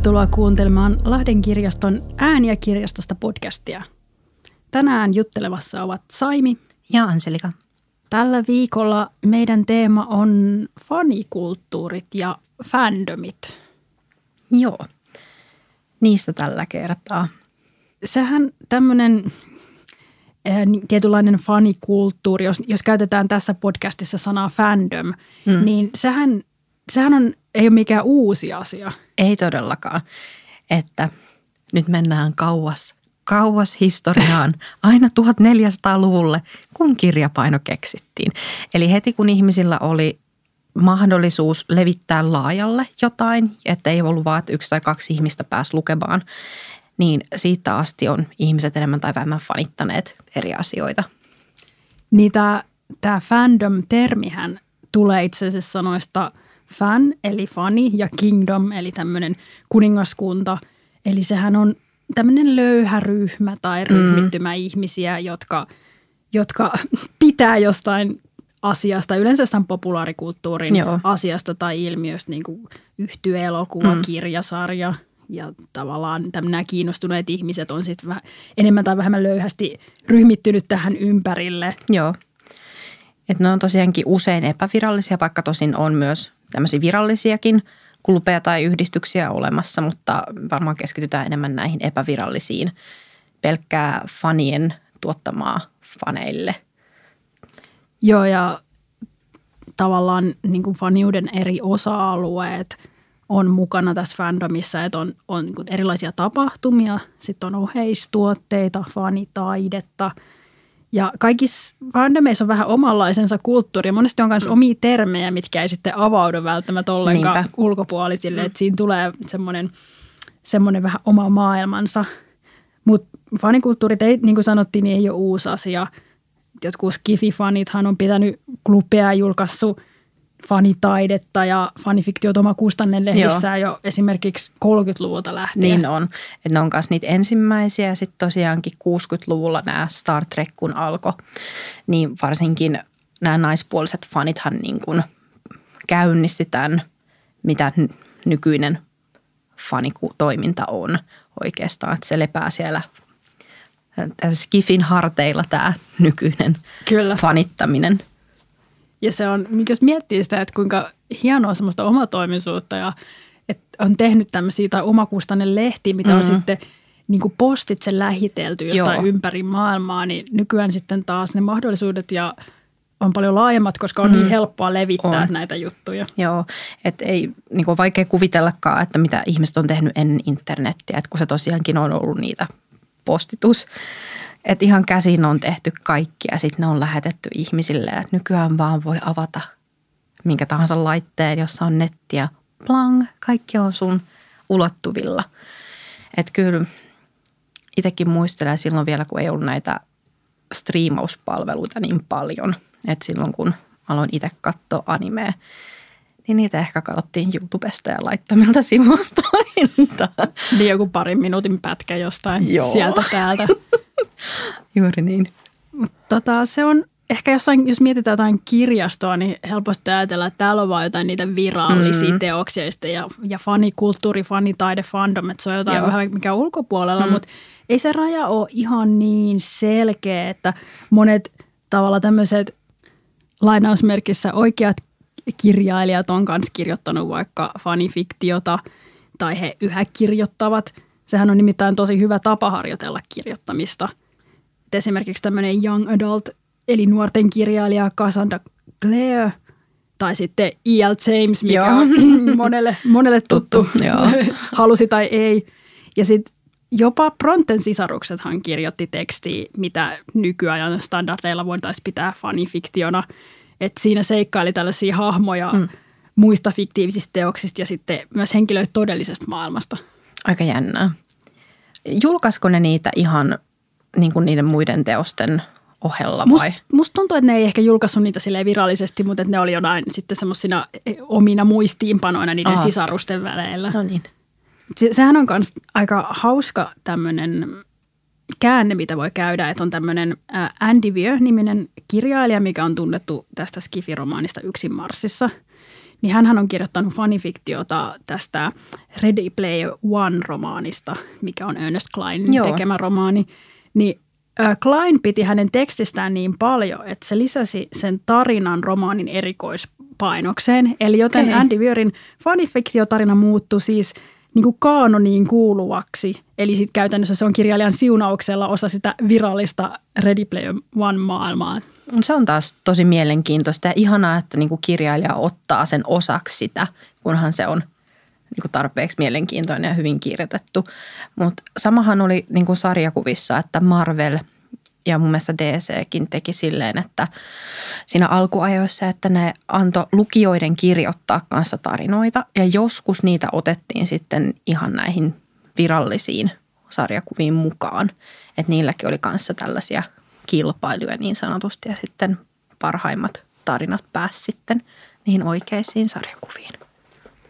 Tervetuloa kuuntelemaan Lahden kirjaston ääniä kirjastosta podcastia. Tänään juttelevassa ovat Saimi ja Anselika. Tällä viikolla meidän teema on fanikulttuurit ja fandomit. Joo, niistä tällä kertaa. Sehän tämmöinen eh, tietynlainen fanikulttuuri, jos, jos käytetään tässä podcastissa sanaa fandom, mm. niin sehän, sehän on, ei ole mikään uusi asia. Ei todellakaan, että nyt mennään kauas, kauas historiaan, aina 1400-luvulle, kun kirjapaino keksittiin. Eli heti kun ihmisillä oli mahdollisuus levittää laajalle jotain, että ei ollut vaan, että yksi tai kaksi ihmistä pääsi lukemaan, niin siitä asti on ihmiset enemmän tai vähemmän fanittaneet eri asioita. Niin tämä, fandom-termihän tulee itse asiassa sanoista fan eli fani ja kingdom eli tämmöinen kuningaskunta. Eli sehän on tämmöinen löyhä ryhmä tai ryhmittymä mm. ihmisiä, jotka, jotka pitää jostain asiasta, yleensä jostain populaarikulttuurin Joo. asiasta tai ilmiöstä, niin kuin yhtyeelokuva, mm. kirjasarja ja tavallaan nämä kiinnostuneet ihmiset on sitten vähän enemmän tai vähemmän löyhästi ryhmittynyt tähän ympärille. Joo. Et ne on tosiaankin usein epävirallisia, vaikka tosin on myös tämmöisiä virallisiakin klubeja tai yhdistyksiä olemassa, mutta varmaan keskitytään enemmän näihin epävirallisiin pelkkää fanien tuottamaa faneille – Joo, ja tavallaan niin kuin faniuden eri osa-alueet on mukana tässä fandomissa, että on, on niin erilaisia tapahtumia, sitten on oheistuotteita, fanitaidetta ja kaikissa fandomeissa on vähän omanlaisensa kulttuuri. Monesti on myös omia termejä, mitkä ei sitten avaudu välttämättä ollenkaan Niinpä. ulkopuolisille, mm. että siinä tulee semmoinen, semmoinen vähän oma maailmansa. Mutta fanikulttuurit, ei, niin kuin sanottiin, niin ei ole uusi asia – jotkut skifi-fanithan on pitänyt klubeja ja julkaissut fanitaidetta ja fanifiktiot oma kustannen lehdissään jo esimerkiksi 30-luvulta lähtien. Niin on. Että ne on myös niitä ensimmäisiä ja sitten tosiaankin 60-luvulla nämä Star Trek kun alkoi, niin varsinkin nämä naispuoliset fanithan niin kuin käynnisti tämän, mitä nykyinen fanitoiminta on oikeastaan. Että se lepää siellä Skifin harteilla tämä nykyinen Kyllä. fanittaminen. Ja se on, jos miettii sitä, että kuinka hienoa semmoista omatoimisuutta ja että on tehnyt tämmöisiä tai omakustainen lehti, mitä mm-hmm. on sitten niin kuin postitse lähitelty jostain Joo. ympäri maailmaa, niin nykyään sitten taas ne mahdollisuudet ja on paljon laajemmat, koska on mm. niin helppoa levittää on. näitä juttuja. Joo, että ei niin kuin vaikea kuvitellakaan, että mitä ihmiset on tehnyt ennen internettiä, että kun se tosiaankin on ollut niitä postitus. Että ihan käsin on tehty kaikki ja sitten ne on lähetetty ihmisille. Et nykyään vaan voi avata minkä tahansa laitteen, jossa on nettiä. Plang, kaikki on sun ulottuvilla. Että kyllä itsekin muistelee silloin vielä, kun ei ollut näitä striimauspalveluita niin paljon. Että silloin kun aloin itse katsoa animea, niin niitä ehkä katsottiin YouTubesta ja laittamilta sivustoilta. Niin joku parin minuutin pätkä jostain Joo. sieltä täältä. Juuri niin. Tota, se on ehkä jossain, jos mietitään jotain kirjastoa, niin helposti ajatella, että täällä on vaan jotain niitä virallisia mm. teoksia ja, ja fanikulttuuri, fanitaide, fandom, että se on jotain Joo. vähän mikä ulkopuolella, mm. mutta ei se raja ole ihan niin selkeä, että monet tavalla tämmöiset lainausmerkissä oikeat kirjailijat on myös kirjoittanut vaikka fanifiktiota tai he yhä kirjoittavat. Sehän on nimittäin tosi hyvä tapa harjoitella kirjoittamista. Et esimerkiksi tämmöinen young adult eli nuorten kirjailija Cassandra Clare tai sitten E.L. James, mikä Joo. on monelle, monelle tuttu, tuttu halusi tai ei. Ja sitten jopa Bronten sisaruksethan kirjoitti tekstiä, mitä nykyajan standardeilla voitaisiin pitää fanifiktiona – että siinä seikkaili tällaisia hahmoja mm. muista fiktiivisistä teoksista ja sitten myös henkilöitä todellisesta maailmasta. Aika jännää. Julkaisiko ne niitä ihan niin kuin niiden muiden teosten ohella vai? Must, musta tuntuu, että ne ei ehkä julkaissut niitä silleen virallisesti, mutta että ne oli jotain sitten semmoisina omina muistiinpanoina niiden Aha. sisarusten väleillä. No niin. Se, sehän on myös aika hauska tämmöinen käänne, mitä voi käydä, että on tämmöinen Andy Weir-niminen kirjailija, mikä on tunnettu tästä Skifi-romaanista Yksin Marsissa. niin hän on kirjoittanut fanifiktiota tästä Ready Player One-romaanista, mikä on Ernest Kleinin Joo. tekemä romaani. Niin Klein piti hänen tekstistään niin paljon, että se lisäsi sen tarinan romaanin erikoispainokseen. Eli joten okay. Andy Weirin fanifiktiotarina muuttui siis niin kuin kaanoniin kuuluvaksi. Eli sitten käytännössä se on kirjailijan siunauksella osa sitä virallista Ready Player One-maailmaa. Se on taas tosi mielenkiintoista ja ihanaa, että niin kuin kirjailija ottaa sen osaksi sitä, kunhan se on niin kuin tarpeeksi mielenkiintoinen ja hyvin kirjoitettu. Mutta samahan oli niin kuin sarjakuvissa, että Marvel ja mun mielestä DCkin teki silleen, että siinä alkuajoissa, että ne antoi lukijoiden kirjoittaa kanssa tarinoita ja joskus niitä otettiin sitten ihan näihin virallisiin sarjakuviin mukaan. Että niilläkin oli kanssa tällaisia kilpailuja niin sanotusti ja sitten parhaimmat tarinat pääsi sitten niihin oikeisiin sarjakuviin.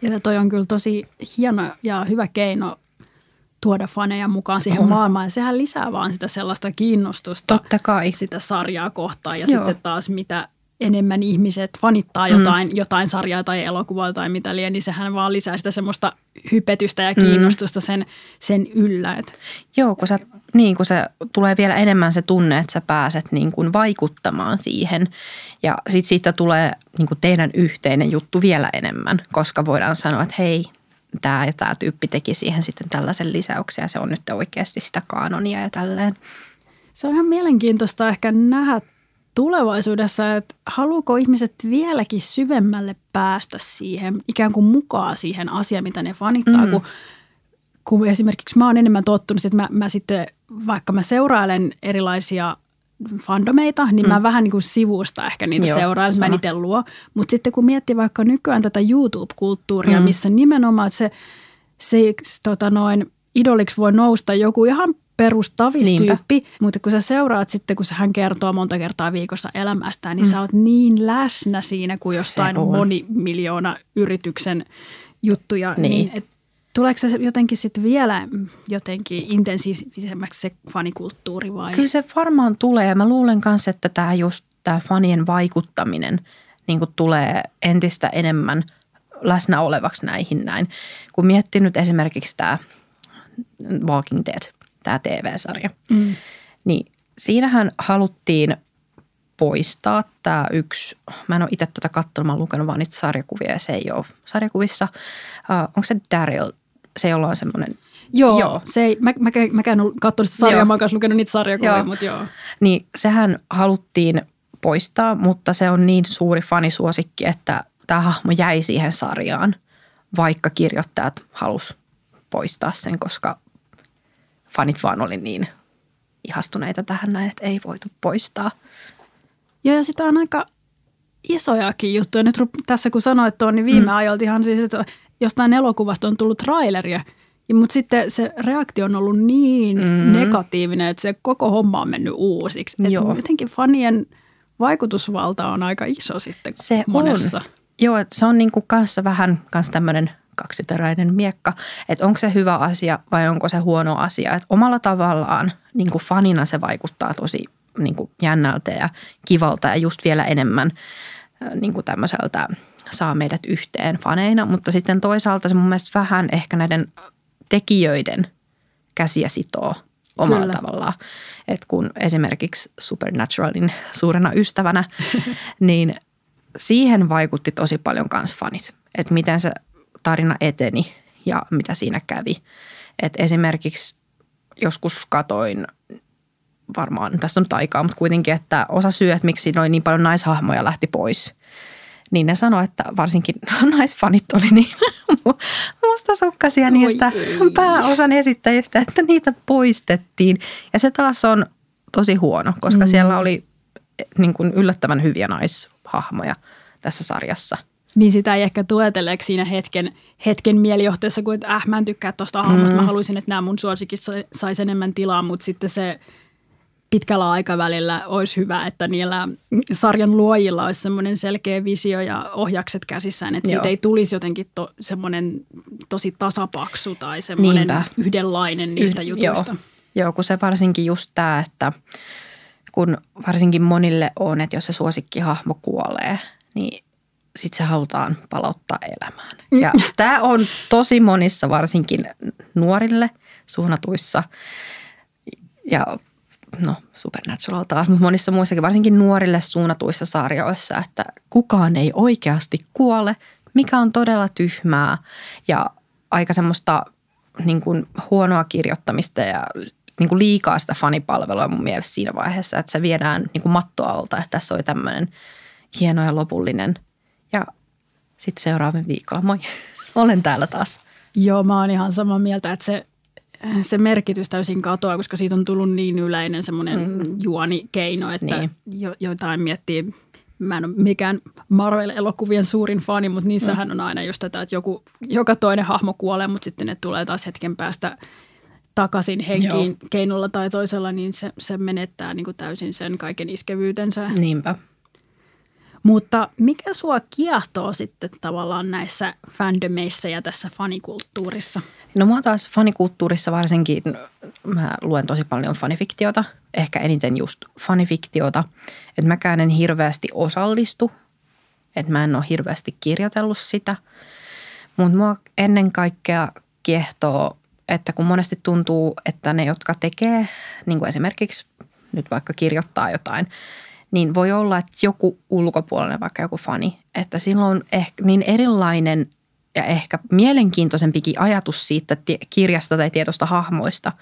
Ja toi on kyllä tosi hieno ja hyvä keino tuoda faneja mukaan siihen on. maailmaan. Ja sehän lisää vaan sitä sellaista kiinnostusta Totta kai. sitä sarjaa kohtaan. Ja Joo. sitten taas mitä enemmän ihmiset fanittaa jotain, mm. jotain sarjaa tai elokuvaa tai mitä liian, niin sehän vaan lisää sitä semmoista hypetystä ja mm. kiinnostusta mm. sen, sen yllä. Et. Joo, kun, sä, niin, kun se tulee vielä enemmän se tunne, että sä pääset niin kuin vaikuttamaan siihen ja sitten siitä tulee niin kuin teidän yhteinen juttu vielä enemmän, koska voidaan sanoa, että hei, tämä ja tämä tyyppi teki siihen sitten tällaisen lisäyksen ja se on nyt oikeasti sitä kaanonia ja tälleen. Se on ihan mielenkiintoista ehkä nähdä tulevaisuudessa, että haluuko ihmiset vieläkin syvemmälle päästä siihen, ikään kuin mukaan siihen asiaan, mitä ne fanittaa, mm. kun, kun esimerkiksi mä oon enemmän tottunut, että mä, mä sitten, vaikka mä seurailen erilaisia fandomeita, niin mm. mä vähän niin kuin sivusta ehkä niitä Joo, seuraan, mä itse luo. Mutta sitten kun miettii vaikka nykyään tätä YouTube-kulttuuria, mm. missä nimenomaan se, se tota noin, idoliksi voi nousta joku ihan perustavistyyppi, mutta kun sä seuraat sitten, kun hän kertoo monta kertaa viikossa elämästään, niin mm. sä oot niin läsnä siinä kuin jostain monimiljoona yrityksen juttuja. Niin. niin et Tuleeko se jotenkin sitten vielä jotenkin intensiivisemmäksi se fanikulttuuri vai? Kyllä se varmaan tulee. Mä luulen myös, että tämä just tämä fanien vaikuttaminen niin tulee entistä enemmän läsnä olevaksi näihin näin. Kun miettii nyt esimerkiksi tämä Walking Dead, tämä TV-sarja, mm. niin siinähän haluttiin poistaa tämä yksi, mä en ole itse tätä katsonut, mä oon lukenut vaan niitä sarjakuvia ja se ei ole sarjakuvissa. Uh, onko se Daryl se, jolla on semmoinen... Joo, joo. Se ei, mä, mä, mä käyn katsonut sitä sarjaa, joo. mä oon lukenut niitä sarjakuvia, joo. mutta joo. Niin sehän haluttiin poistaa, mutta se on niin suuri fanisuosikki, että tämä hahmo jäi siihen sarjaan, vaikka kirjoittajat halus poistaa sen, koska fanit vaan oli niin ihastuneita tähän näin, että ei voitu poistaa. Joo, ja sitä on aika isojakin juttuja. Nyt tässä kun sanoit tuon, niin viime mm. ajalta ihan siis, että jostain elokuvasta on tullut traileria, mutta sitten se reaktio on ollut niin mm-hmm. negatiivinen, että se koko homma on mennyt uusiksi. Joo. jotenkin fanien vaikutusvalta on aika iso sitten se monessa. On. Joo, että se on niinku kanssa vähän kans tämmöinen kaksiteräinen miekka, että onko se hyvä asia vai onko se huono asia. Et omalla tavallaan niin kuin fanina se vaikuttaa tosi niin kuin jännältä ja kivalta ja just vielä enemmän niin kuin tämmöiseltä saa meidät yhteen faneina, mutta sitten toisaalta se mun mielestä vähän ehkä näiden tekijöiden käsiä sitoo omalla Kyllä. tavallaan. Että kun esimerkiksi Supernaturalin suurena ystävänä, niin siihen vaikutti tosi paljon kans fanit. Että miten se tarina eteni ja mitä siinä kävi. Että esimerkiksi joskus katoin varmaan, tässä on nyt aikaa, mutta kuitenkin, että osa syy, että miksi siinä oli niin paljon naishahmoja lähti pois, niin ne sanoi, että varsinkin naisfanit oli niin mustasukkaisia niistä pääosan esittäjistä, että niitä poistettiin. Ja se taas on tosi huono, koska mm. siellä oli niin kuin yllättävän hyviä naishahmoja tässä sarjassa. Niin sitä ei ehkä tueteleeksi siinä hetken, hetken mielijohteessa, kun että äh, mä en tykkää tuosta hahmosta, mm. mä haluaisin, että nämä mun suosikit saisi enemmän tilaa, mutta sitten se pitkällä aikavälillä olisi hyvä, että niillä sarjan luojilla olisi semmoinen selkeä visio ja ohjakset käsissään, että Joo. siitä ei tulisi jotenkin to, semmoinen tosi tasapaksu tai semmoinen Niinpä. yhdenlainen niistä Yh, jutuista. Joo. Joo, kun se varsinkin just tämä, että kun varsinkin monille on, että jos se suosikkihahmo kuolee, niin sitten se halutaan palauttaa elämään. Ja mm. tämä on tosi monissa varsinkin nuorille suunnatuissa ja no Supernatural taas, mutta monissa muissakin, varsinkin nuorille suunnatuissa sarjoissa, että kukaan ei oikeasti kuole, mikä on todella tyhmää ja aika semmoista niin kuin huonoa kirjoittamista ja niin kuin liikaa sitä fanipalvelua mun mielestä siinä vaiheessa, että se viedään niin kuin matto alta, että tässä oli tämmöinen hieno ja lopullinen. Ja sitten seuraavan viikolla, moi, olen täällä taas. Joo, mä oon ihan samaa mieltä, että se, se merkitys täysin katoaa, koska siitä on tullut niin yleinen semmoinen mm. juonikeino, että niin. jo, jotain miettii mä en ole mikään Marvel-elokuvien suurin fani, mutta niissähän mm. on aina just tätä, että joku, joka toinen hahmo kuolee, mutta sitten ne tulee taas hetken päästä takaisin henkiin Joo. keinolla tai toisella, niin se, se menettää niin kuin täysin sen kaiken iskevyytensä. Niinpä. Mutta mikä sua kiehtoo sitten tavallaan näissä fandomeissa ja tässä fanikulttuurissa? No mä taas fanikulttuurissa varsinkin, mä luen tosi paljon fanifiktiota, ehkä eniten just fanifiktiota, että mäkään en hirveästi osallistu, että mä en ole hirveästi kirjoitellut sitä, mutta mua ennen kaikkea kiehtoo, että kun monesti tuntuu, että ne, jotka tekee, niin kuin esimerkiksi nyt vaikka kirjoittaa jotain, niin voi olla, että joku ulkopuolinen, vaikka joku fani, että silloin ehkä niin erilainen ja ehkä mielenkiintoisempikin ajatus siitä kirjasta tai tietosta hahmoista,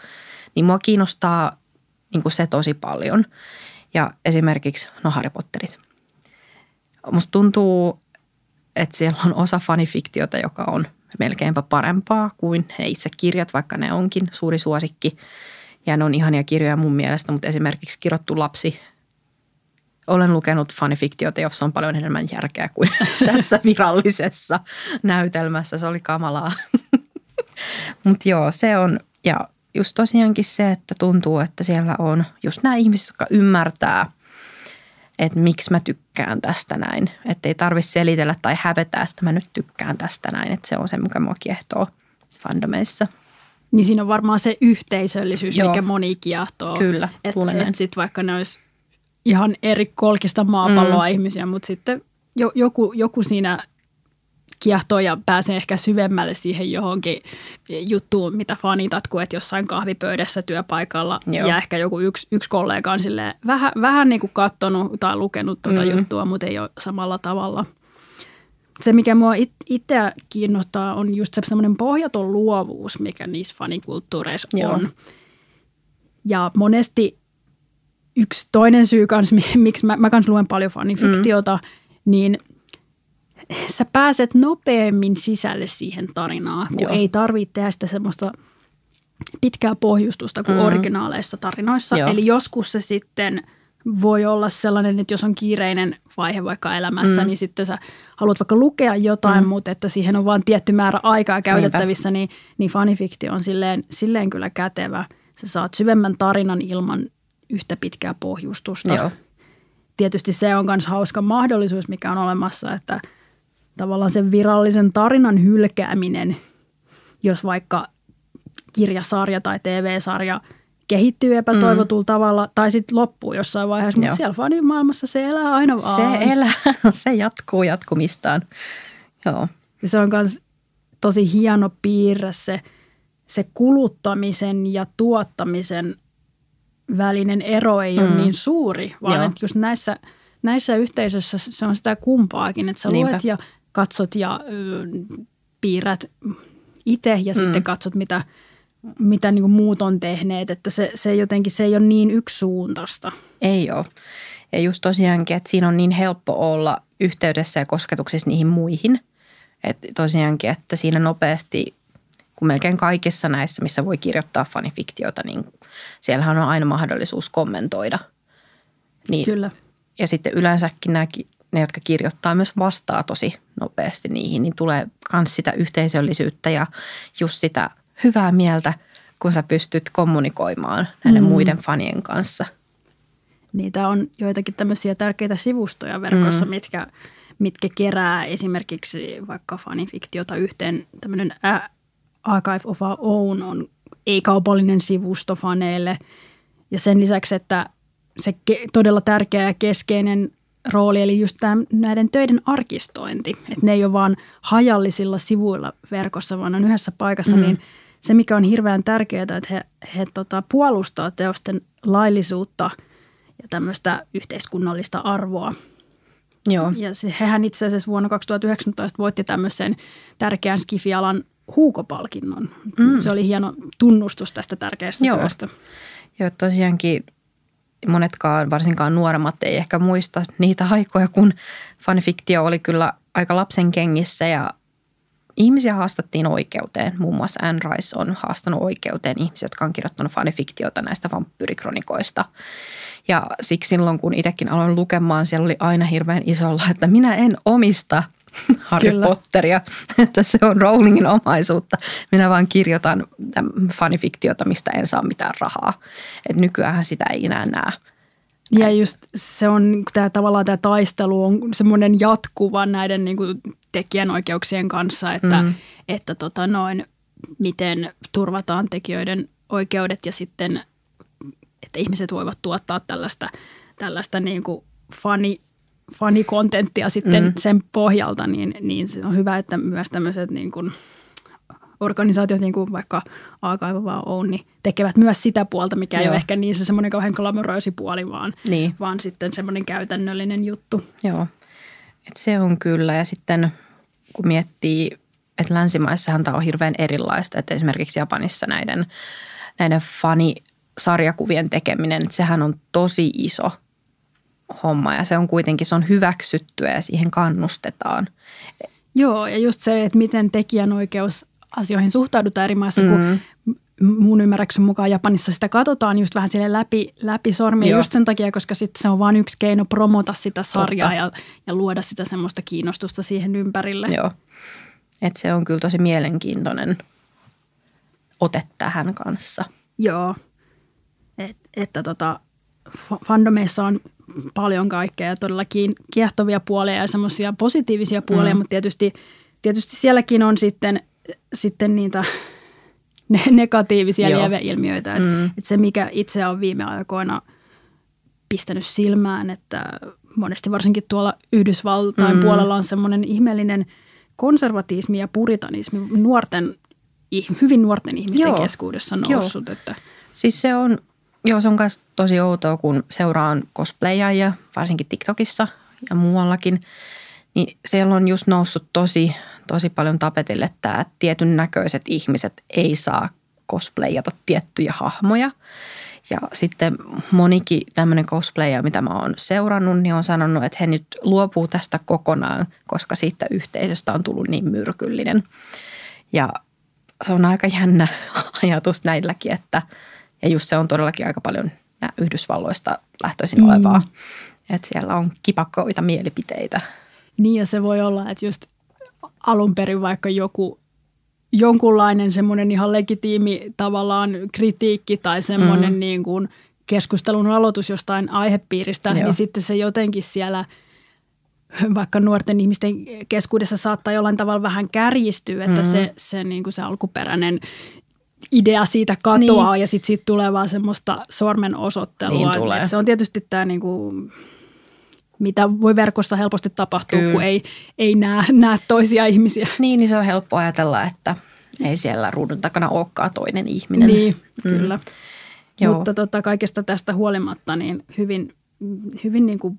niin mua kiinnostaa niin kuin se tosi paljon. Ja esimerkiksi, no Harry Potterit. Musta tuntuu, että siellä on osa fanifiktiota, joka on melkeinpä parempaa kuin ne itse kirjat, vaikka ne onkin suuri suosikki. Ja ne on ihania kirjoja mun mielestä, mutta esimerkiksi Kirottu lapsi olen lukenut fanifiktiota, jossa on paljon enemmän järkeä kuin tässä virallisessa näytelmässä. Se oli kamalaa. Mutta joo, se on, ja just tosiaankin se, että tuntuu, että siellä on just nämä ihmiset, jotka ymmärtää, että miksi mä tykkään tästä näin. Että ei tarvitse selitellä tai hävetä, että mä nyt tykkään tästä näin. Että se on se, mikä mua kiehtoo fandomeissa. Niin siinä on varmaan se yhteisöllisyys, Joo. mikä moni kiehtoo. Kyllä, Että et sitten vaikka ne olisi ihan eri kolkista maapalloa mm. ihmisiä, mutta sitten jo, joku, joku siinä kiehtoo ja pääsee ehkä syvemmälle siihen johonkin juttuun, mitä fanitat, kuin että jossain kahvipöydässä työpaikalla Joo. ja ehkä joku yksi, yksi kollega on silleen, vähän, vähän niin kuin katsonut tai lukenut tuota mm. juttua, mutta ei ole samalla tavalla. Se, mikä mua it, itseä kiinnostaa, on just se semmoinen pohjaton luovuus, mikä niissä fanikulttuureissa Joo. on. Ja monesti yksi toinen syy kans, miksi mä, mä kans luen paljon fanifiktiota, mm. niin sä pääset nopeammin sisälle siihen tarinaan, kun Joo. ei tarvitse tehdä sitä semmoista pitkää pohjustusta kuin mm. originaaleissa tarinoissa. Joo. Eli joskus se sitten voi olla sellainen, että jos on kiireinen vaihe vaikka elämässä, mm. niin sitten sä haluat vaikka lukea jotain, mm. mutta että siihen on vain tietty määrä aikaa käytettävissä, niin, niin fanifiktio on silleen, silleen kyllä kätevä. Sä saat syvemmän tarinan ilman yhtä pitkää pohjustusta. Joo. Tietysti se on myös hauska mahdollisuus, mikä on olemassa, että tavallaan sen virallisen tarinan hylkääminen, jos vaikka kirjasarja tai TV-sarja kehittyy epätoivotulla mm. tavalla tai sitten loppuu jossain vaiheessa, mutta siellä fanimaailmassa se elää aina vaan. Se elää, se jatkuu jatkumistaan. Joo. Ja se on myös tosi hieno piirre se, se kuluttamisen ja tuottamisen välinen ero ei mm. ole niin suuri, vaan Joo. että just näissä, näissä yhteisöissä se on sitä kumpaakin, että sä Niinpä. luet ja katsot ja ö, piirrät itse ja mm. sitten katsot, mitä, mitä niin muut on tehneet, että se, se jotenkin se ei ole niin yksisuuntaista. Ei ole. Ja just tosiaankin, että siinä on niin helppo olla yhteydessä ja kosketuksissa niihin muihin. Että tosiaankin, että siinä nopeasti, kun melkein kaikissa näissä, missä voi kirjoittaa fanifiktiota, niin siellähän on aina mahdollisuus kommentoida. Niin, Kyllä. Ja sitten yleensäkin nämä, ne, jotka kirjoittaa, myös vastaa tosi nopeasti niihin, niin tulee myös sitä yhteisöllisyyttä ja just sitä hyvää mieltä, kun sä pystyt kommunikoimaan näiden mm. muiden fanien kanssa. Niitä on joitakin tämmöisiä tärkeitä sivustoja verkossa, mm. mitkä, mitkä kerää esimerkiksi vaikka fanifiktiota yhteen. Tämmöinen Archive of Our Own on ei-kaupallinen sivusto faneille. Ja sen lisäksi, että se ke- todella tärkeä ja keskeinen rooli, eli just tämän, näiden töiden arkistointi. Että ne ei ole vaan hajallisilla sivuilla verkossa, vaan on yhdessä paikassa, mm. niin se mikä on hirveän tärkeää, että he, he tota, puolustaa teosten laillisuutta ja tämmöistä yhteiskunnallista arvoa. Joo. Ja se, hehän itse asiassa vuonna 2019 voitti tämmöisen tärkeän skifialan huukopalkinnon. Mm. Se oli hieno tunnustus tästä tärkeästä Joo. työstä. Joo, tosiaankin monetkaan, varsinkaan nuoremmat, ei ehkä muista niitä aikoja, kun fanifiktio oli kyllä aika lapsen kengissä ja ihmisiä haastattiin oikeuteen. Muun muassa Anne Rice on haastanut oikeuteen ihmisiä, jotka on kirjoittanut fanifiktiota näistä vampyyrikronikoista. Ja siksi silloin, kun itsekin aloin lukemaan, siellä oli aina hirveän isolla, että minä en omista Harry Kyllä. Potteria, että se on Rowlingin omaisuutta. Minä vaan kirjoitan fanifiktiota, mistä en saa mitään rahaa. Et nykyään sitä ei enää näe. Ja just se on tämä tavallaan tämä taistelu on semmoinen jatkuva näiden niin kuin tekijänoikeuksien kanssa, että, mm. että tota noin, miten turvataan tekijöiden oikeudet ja sitten, että ihmiset voivat tuottaa tällaista, tällaista niin kuin fani, fanikontenttia sitten mm. sen pohjalta, niin, niin se on hyvä, että myös tämmöiset niin kuin organisaatiot, niin kuin vaikka Aakaivava on, niin tekevät myös sitä puolta, mikä Joo. ei ole ehkä niin se semmoinen kauhean glamoroisi puoli, vaan, niin. vaan sitten semmoinen käytännöllinen juttu. Joo, Et se on kyllä. Ja sitten kun miettii, että länsimaissahan tämä on hirveän erilaista, että esimerkiksi Japanissa näiden, näiden fanisarjakuvien tekeminen, että sehän on tosi iso – homma ja se on kuitenkin, se on hyväksyttyä ja siihen kannustetaan. Joo ja just se, että miten tekijänoikeus asioihin suhtaudutaan eri maissa, mm. kun mun ymmärryksen mukaan Japanissa sitä katsotaan just vähän sille läpi, läpi sormia Joo. just sen takia, koska sit se on vain yksi keino promota sitä sarjaa ja, ja luoda sitä semmoista kiinnostusta siihen ympärille. Joo, et se on kyllä tosi mielenkiintoinen ote tähän kanssa. Joo, Et, että tota, fandomeissa on paljon kaikkea todellakin kiehtovia puolia ja semmoisia positiivisia puolia, mm. mutta tietysti, tietysti sielläkin on sitten, sitten niitä negatiivisia Joo. lieveilmiöitä. Että mm. et se, mikä itse on viime aikoina pistänyt silmään, että monesti varsinkin tuolla Yhdysvaltain mm. puolella on semmoinen ihmeellinen konservatismi ja puritanismi nuorten, hyvin nuorten ihmisten Joo. keskuudessa noussut. Joo. Että. Siis se on Joo, se on myös tosi outoa, kun seuraan cosplayajia, varsinkin TikTokissa ja muuallakin. Niin siellä on just noussut tosi, tosi paljon tapetille tämä, että tietyn näköiset ihmiset ei saa cosplayata tiettyjä hahmoja. Ja sitten monikin tämmöinen cosplayer, mitä mä oon seurannut, niin on sanonut, että he nyt luopuu tästä kokonaan, koska siitä yhteisöstä on tullut niin myrkyllinen. Ja se on aika jännä ajatus näilläkin, että – ja just se on todellakin aika paljon Yhdysvalloista lähtöisin mm. olevaa. Että siellä on kipakkoita mielipiteitä. Niin ja se voi olla, että just alun perin vaikka joku jonkunlainen semmoinen ihan legitiimi tavallaan kritiikki tai semmoinen mm. niin kuin keskustelun aloitus jostain aihepiiristä, Joo. niin sitten se jotenkin siellä vaikka nuorten ihmisten keskuudessa saattaa jollain tavalla vähän kärjistyä, että mm. se, se, niin kuin se alkuperäinen idea siitä katoaa niin. ja sitten siitä tulee vaan semmoista sormen osoittelua. Niin tulee. se on tietysti tämä niinku, mitä voi verkossa helposti tapahtua, Kyllä. kun ei, ei näe, näe toisia ihmisiä. Niin, niin se on helppo ajatella, että ei siellä ruudun takana olekaan toinen ihminen. Niin, mm. kyllä. Joo. Mutta tota, kaikesta tästä huolimatta niin hyvin, hyvin niin kuin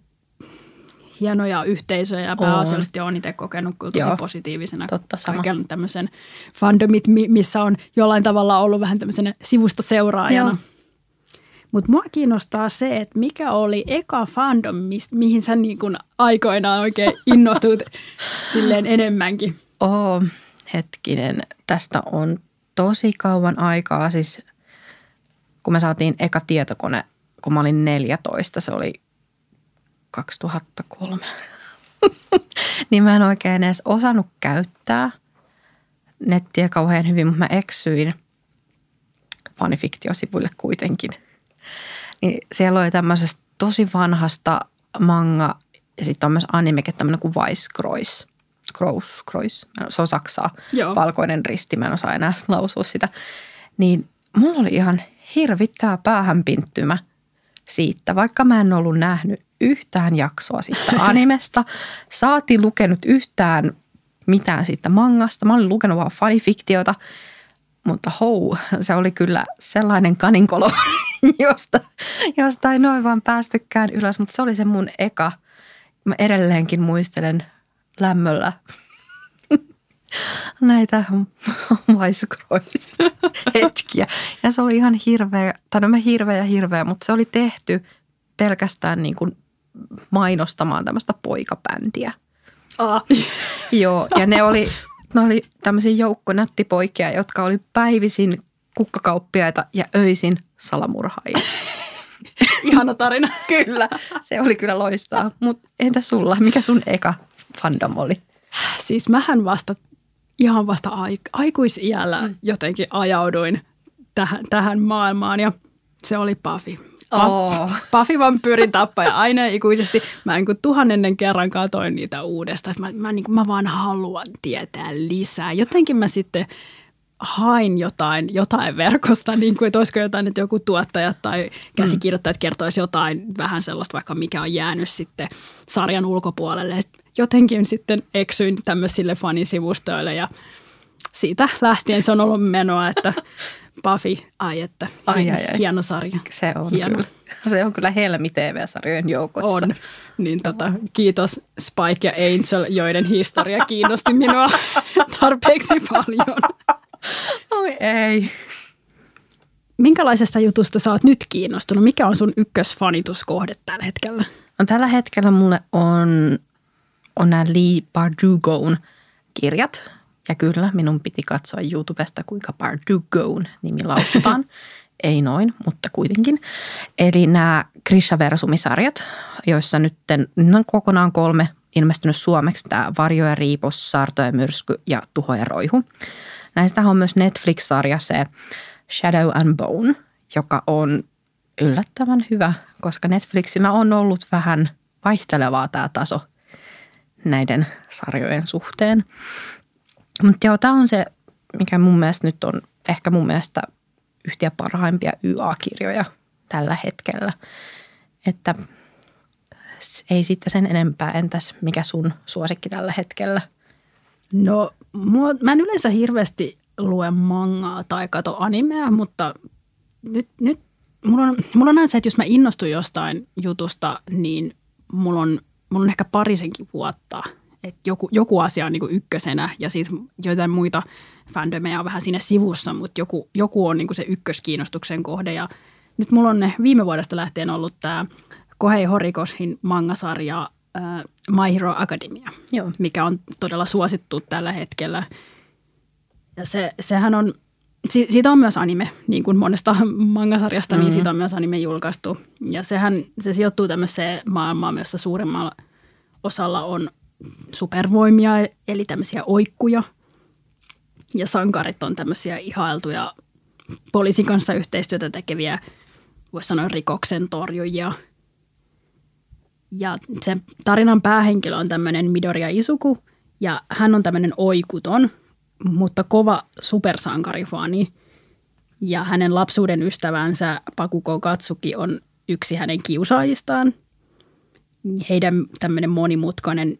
hienoja yhteisöjä ja pääasiallisesti olen itse kokenut kyllä tosi Joo, positiivisena totta, kaiken tämmöisen fandomit, missä on jollain tavalla ollut vähän tämmöisenä sivusta seuraajana. Mutta mua kiinnostaa se, että mikä oli eka fandom, mihin sä niin kun aikoinaan oikein innostut silleen enemmänkin? Oh, hetkinen. Tästä on tosi kauan aikaa. Siis kun me saatiin eka tietokone, kun mä olin 14, se oli 2003. niin mä en oikein edes osannut käyttää nettiä kauhean hyvin, mutta mä eksyin fanifiktiosivuille kuitenkin. Niin siellä oli tämmöisestä tosi vanhasta manga ja sitten on myös anime, tämmöinen kuin Vice Crois. Crows, Crois. Se on saksaa. Joo. Valkoinen risti, mä en osaa enää lausua sitä. Niin mulla oli ihan hirvittää päähänpinttymä siitä, vaikka mä en ollut nähnyt yhtään jaksoa siitä animesta, saatiin lukenut yhtään mitään siitä mangasta. Mä olin lukenut vaan fanifiktiota, mutta hou, se oli kyllä sellainen kaninkolo, josta, josta ei noin vaan päästykään ylös, mutta se oli se mun eka. Mä edelleenkin muistelen lämmöllä näitä maiskroista hetkiä. Ja se oli ihan hirveä, tai no mä hirveä ja hirveä, mutta se oli tehty pelkästään niin kuin mainostamaan tämmöistä poikabändiä. Ah. Joo, ja ne oli, ne oli tämmöisiä joukko nättipoikia, jotka oli päivisin kukkakauppiaita ja öisin salamurhaajia. Ihana tarina. kyllä, se oli kyllä loistaa. Mutta entä sulla, mikä sun eka fandom oli? Siis mähän vasta, ihan vasta aik- aikuisiällä mm. jotenkin ajauduin tähän, tähän maailmaan ja se oli Buffy. Oh. Buffy vampyyrin tappaja aina ikuisesti. Mä niin kuin tuhannennen kerran katoin niitä uudestaan. Mä, mä, niin kuin, mä vaan haluan tietää lisää. Jotenkin mä sitten hain jotain, jotain verkosta, niin kuin, että olisiko jotain, että joku tuottaja tai käsikirjoittajat kertoisi jotain vähän sellaista, vaikka mikä on jäänyt sitten sarjan ulkopuolelle. Jotenkin sitten eksyin tämmöisille fanisivustoille ja siitä lähtien se on ollut menoa, että Buffy, ai että, ai, ai, ai. hieno sarja. Se on hieno. kyllä. Se on kyllä Helmi TV-sarjojen joukossa. On. Niin tota, kiitos Spike ja Angel, joiden historia kiinnosti minua tarpeeksi paljon. Oi ei. Minkälaisesta jutusta sä oot nyt kiinnostunut? Mikä on sun ykkösfanituskohde tällä hetkellä? No, tällä hetkellä mulle on, on nämä Lee Bardugon kirjat. Ja kyllä, minun piti katsoa YouTubesta, kuinka Bardugon nimi lausutaan. Ei noin, mutta kuitenkin. Eli nämä Grisha Versumisarjat, joissa nyt on kokonaan kolme ilmestynyt suomeksi. Tämä Varjo ja Riipos, Saarto ja Myrsky ja Tuho ja Roihu. Näistä on myös Netflix-sarja se Shadow and Bone, joka on yllättävän hyvä, koska Netflixillä on ollut vähän vaihtelevaa tämä taso näiden sarjojen suhteen. Mutta joo, tämä on se, mikä mun mielestä nyt on ehkä mun mielestä yhtiä parhaimpia YA-kirjoja tällä hetkellä. Että ei sitten sen enempää. Entäs mikä sun suosikki tällä hetkellä? No mua, mä en yleensä hirveästi lue mangaa tai kato animea, mutta nyt, nyt mulla on, mulla on näin se, että jos mä innostun jostain jutusta, niin mulla on, mulla on ehkä parisenkin vuotta, että joku, joku asia on niin kuin ykkösenä ja sitten joitain muita fandomeja on vähän siinä sivussa, mutta joku, joku on niin kuin se ykköskiinnostuksen kohde ja nyt mulla on ne viime vuodesta lähtien ollut tämä Kohei Horikoshin mangasarja äh, My Hero Academia, Joo. mikä on todella suosittu tällä hetkellä. Ja se, sehän on, si, siitä on myös anime, niin kuin monesta mangasarjasta, mm-hmm. niin siitä on myös anime julkaistu. Ja sehän, se sijoittuu tämmöiseen maailmaan, jossa suurimmalla osalla on supervoimia, eli tämmöisiä oikkuja. Ja sankarit on tämmöisiä ihailtuja poliisin kanssa yhteistyötä tekeviä, voisi sanoa rikoksen torjujia – ja sen tarinan päähenkilö on tämmöinen Midoria Isuku ja hän on tämmöinen oikuton, mutta kova supersankarifani. Ja hänen lapsuuden ystävänsä Pakuko Katsuki on yksi hänen kiusaajistaan. Heidän tämmöinen monimutkainen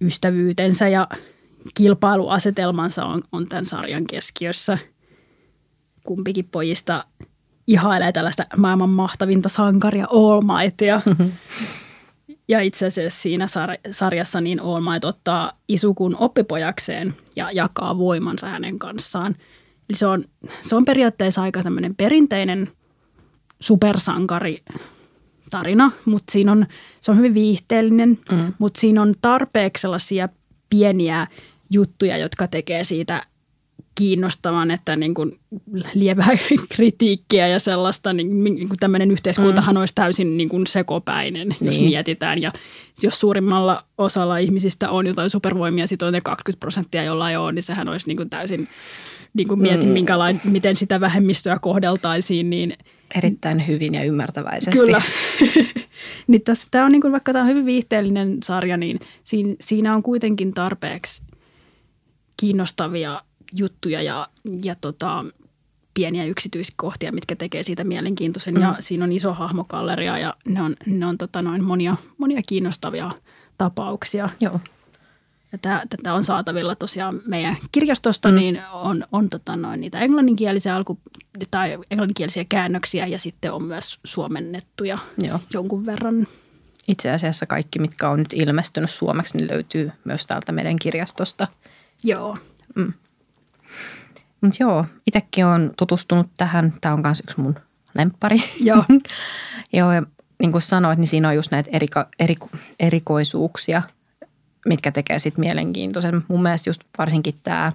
ystävyytensä ja kilpailuasetelmansa on, on tämän sarjan keskiössä. Kumpikin pojista ihailee tällaista maailman mahtavinta sankaria All Mightia. Ja itse asiassa siinä sarjassa niin All ottaa Isukun oppipojakseen ja jakaa voimansa hänen kanssaan. Eli se on, se on periaatteessa aika tämmöinen perinteinen supersankari tarina, mutta siinä on, se on hyvin viihteellinen, mm. mutta siinä on tarpeeksi sellaisia pieniä juttuja, jotka tekee siitä kiinnostavan, että niin kuin lievää kritiikkiä ja sellaista, niin, niin kuin tämmöinen yhteiskuntahan mm. olisi täysin niin kuin sekopäinen, niin. jos mietitään. Ja jos suurimmalla osalla ihmisistä on jotain supervoimia, sitten on ne 20 prosenttia, jolla ei ole, niin sehän olisi niin kuin täysin, niin kuin mietin, mm. minkälain, miten sitä vähemmistöä kohdeltaisiin. Niin, Erittäin hyvin ja ymmärtäväisesti. Kyllä. niin tässä, tämä on niin kuin, vaikka tämä on hyvin viihteellinen sarja, niin siinä, siinä on kuitenkin tarpeeksi kiinnostavia juttuja ja, ja tota, pieniä yksityiskohtia, mitkä tekee siitä mielenkiintoisen. Mm. Ja siinä on iso hahmokalleria ja ne on, ne on tota noin monia, monia kiinnostavia tapauksia. Joo. Ja tämä, tätä on saatavilla tosiaan meidän kirjastosta, mm. niin on, on tota noin niitä englanninkielisiä alku, tai englanninkielisiä käännöksiä ja sitten on myös suomennettuja Joo. jonkun verran. Itse asiassa kaikki, mitkä on nyt ilmestynyt suomeksi, niin löytyy myös täältä meidän kirjastosta. Joo. Mm. Mutta joo, itsekin olen tutustunut tähän. Tämä on myös yksi mun lemppari. Joo. joo, ja niin kuin sanoit, niin siinä on just näitä eriko, eriko, erikoisuuksia, mitkä tekee sitten mielenkiintoisen. Mun mielestä just varsinkin tämä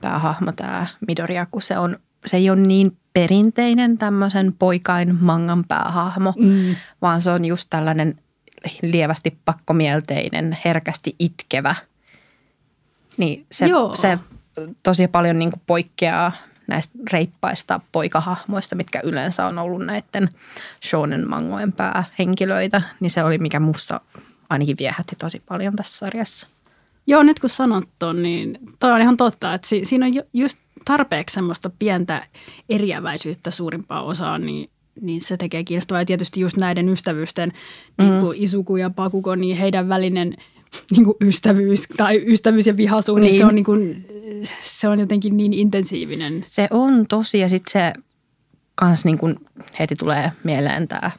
päähahmo, tämä Midoria, kun se, on, se ei ole niin perinteinen tämmöisen poikain mangan päähahmo, mm. vaan se on just tällainen lievästi pakkomielteinen, herkästi itkevä. Niin se, Joo. se tosi paljon niin kuin poikkeaa näistä reippaista poikahahmoista, mitkä yleensä on ollut näiden shonen mangojen päähenkilöitä, niin se oli mikä mussa ainakin viehätti tosi paljon tässä sarjassa. Joo, nyt kun sanot ton, niin toi on ihan totta, että si- siinä on just tarpeeksi semmoista pientä eriäväisyyttä suurimpaa osaa, niin, niin se tekee kiinnostavaa. Ja tietysti just näiden ystävyysten, mm. niin kuin Isuku ja Pakuko, niin heidän välinen niin kuin ystävyys tai ystävyys ja vihasuhde, niin. se, on niin kuin, se on jotenkin niin intensiivinen. Se on tosi ja sitten se kans niin kuin heti tulee mieleen tämä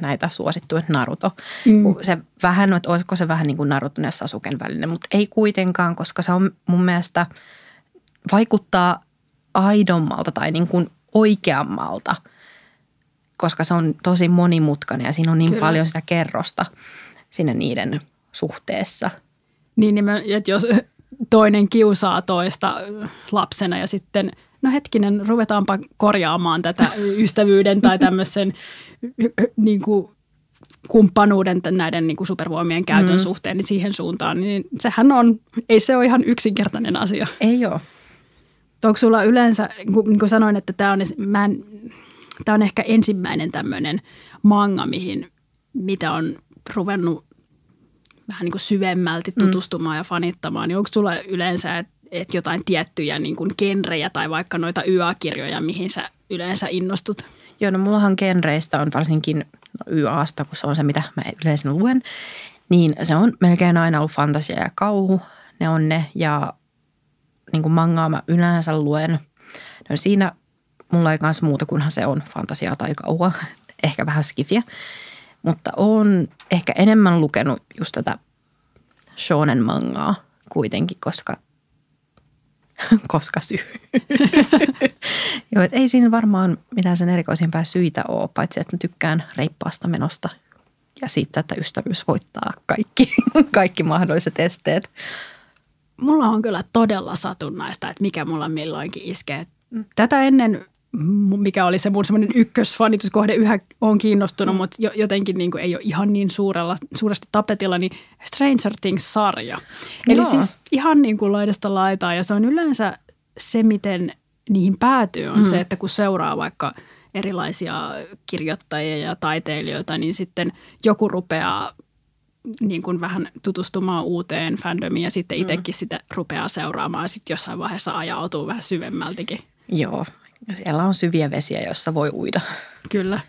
näitä suosittuja Naruto. Mm. Se vähän, että olisiko se vähän niin kuin Naruto ja Sasuken välinen, mutta ei kuitenkaan, koska se on mun mielestä vaikuttaa aidommalta tai niin kuin oikeammalta, koska se on tosi monimutkainen ja siinä on niin Kyllä. paljon sitä kerrosta sinne niiden suhteessa. Niin, niin että jos toinen kiusaa toista lapsena ja sitten, no hetkinen, ruvetaanpa korjaamaan tätä ystävyyden tai tämmöisen niin kuin kumppanuuden näiden niin kuin supervoimien käytön mm. suhteen niin siihen suuntaan, niin sehän on, ei se ole ihan yksinkertainen asia. Ei ole. Onko sulla yleensä, niin kuin sanoin, että tämä on, mä en, tämä on ehkä ensimmäinen tämmöinen manga, mihin, mitä on ruvennut vähän niin kuin syvemmälti mm. tutustumaan mm. ja fanittamaan, niin onko sulla yleensä et, et jotain tiettyjä niin kuin genrejä tai vaikka noita YA-kirjoja, mihin sä yleensä innostut? Joo, no mullahan genreistä on varsinkin no, YAsta, kun se on se, mitä mä yleensä luen, niin se on melkein aina ollut fantasia ja kauhu. Ne on ne ja niin kuin mangaa mä yleensä luen. No siinä mulla ei kanssa muuta kunhan se on fantasiaa tai kauhua, ehkä vähän skifiä. Mutta on ehkä enemmän lukenut just tätä shonen mangaa kuitenkin, koska koska syy. Joo, et ei siinä varmaan mitään sen erikoisimpää syitä ole, paitsi että mä tykkään reippaasta menosta ja siitä, että ystävyys voittaa kaikki, kaikki mahdolliset esteet. Mulla on kyllä todella satunnaista, että mikä mulla milloinkin iskee. Tätä ennen mikä oli se mun semmoinen ykkösfanituskohde, yhä on kiinnostunut, mm. mutta jotenkin niin kuin ei ole ihan niin suurella, suuresti tapetilla, niin Stranger Things-sarja. Eli Joo. siis ihan niin kuin laidasta laitaa ja se on yleensä se, miten niihin päätyy, on mm. se, että kun seuraa vaikka erilaisia kirjoittajia ja taiteilijoita, niin sitten joku rupeaa niin kuin vähän tutustumaan uuteen fandomiin ja sitten itsekin mm. sitä rupeaa seuraamaan ja sitten jossain vaiheessa ajautuu vähän syvemmältikin. Joo, ja siellä on syviä vesiä, joissa voi uida. Kyllä.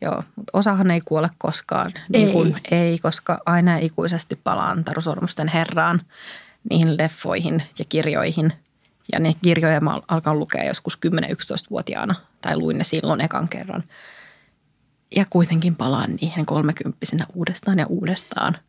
Joo, mutta osahan ei kuole koskaan. Niin ei. Kun, ei, koska aina ikuisesti palaan Taru Sormusten herraan niihin leffoihin ja kirjoihin. Ja ne kirjoja mä alkan lukea joskus 10-11-vuotiaana, tai luin ne silloin ekan kerran. Ja kuitenkin palaan niihin kolmekymppisenä uudestaan ja uudestaan –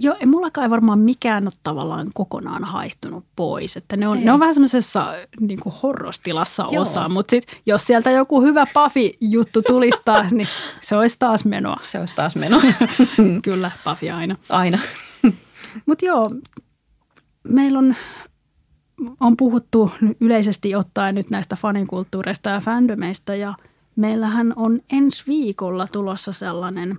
Joo, ei mullakaan varmaan mikään ole tavallaan kokonaan haihtunut pois. Että ne, on, ne on vähän semmoisessa niin horrostilassa Joo. osa, mutta sit, jos sieltä joku hyvä Puffy-juttu tulisi taas, niin se olisi taas menoa. Se olisi taas menoa. Kyllä, Puffy aina. Aina. mutta joo, meillä on, on puhuttu yleisesti ottaen nyt näistä fanikulttuureista ja fandomeista ja meillähän on ensi viikolla tulossa sellainen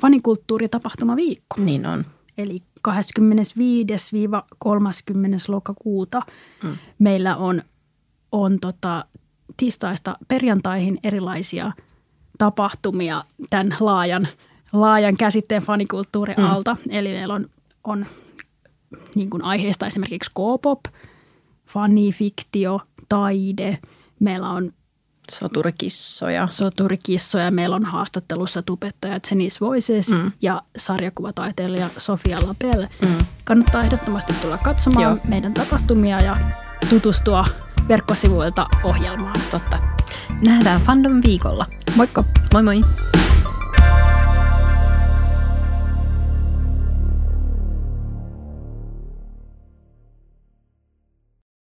fanikulttuuritapahtuma viikko. Niin on eli 25-30. lokakuuta mm. meillä on, on tota, tiistaista perjantaihin erilaisia tapahtumia tämän laajan, laajan käsitteen fanikulttuurin mm. alta. Eli meillä on, on niin kuin aiheesta esimerkiksi K-pop fani, fiktio, taide. Meillä on Soturikissoja. soturikissoja. Meillä on haastattelussa tubettaja Zenis Voices mm. ja sarjakuvataiteilija Sofia Lapel. Mm. Kannattaa ehdottomasti tulla katsomaan Joo. meidän tapahtumia ja tutustua verkkosivuilta ohjelmaan. Totta. Nähdään Fandom viikolla. Moikka! Moi moi!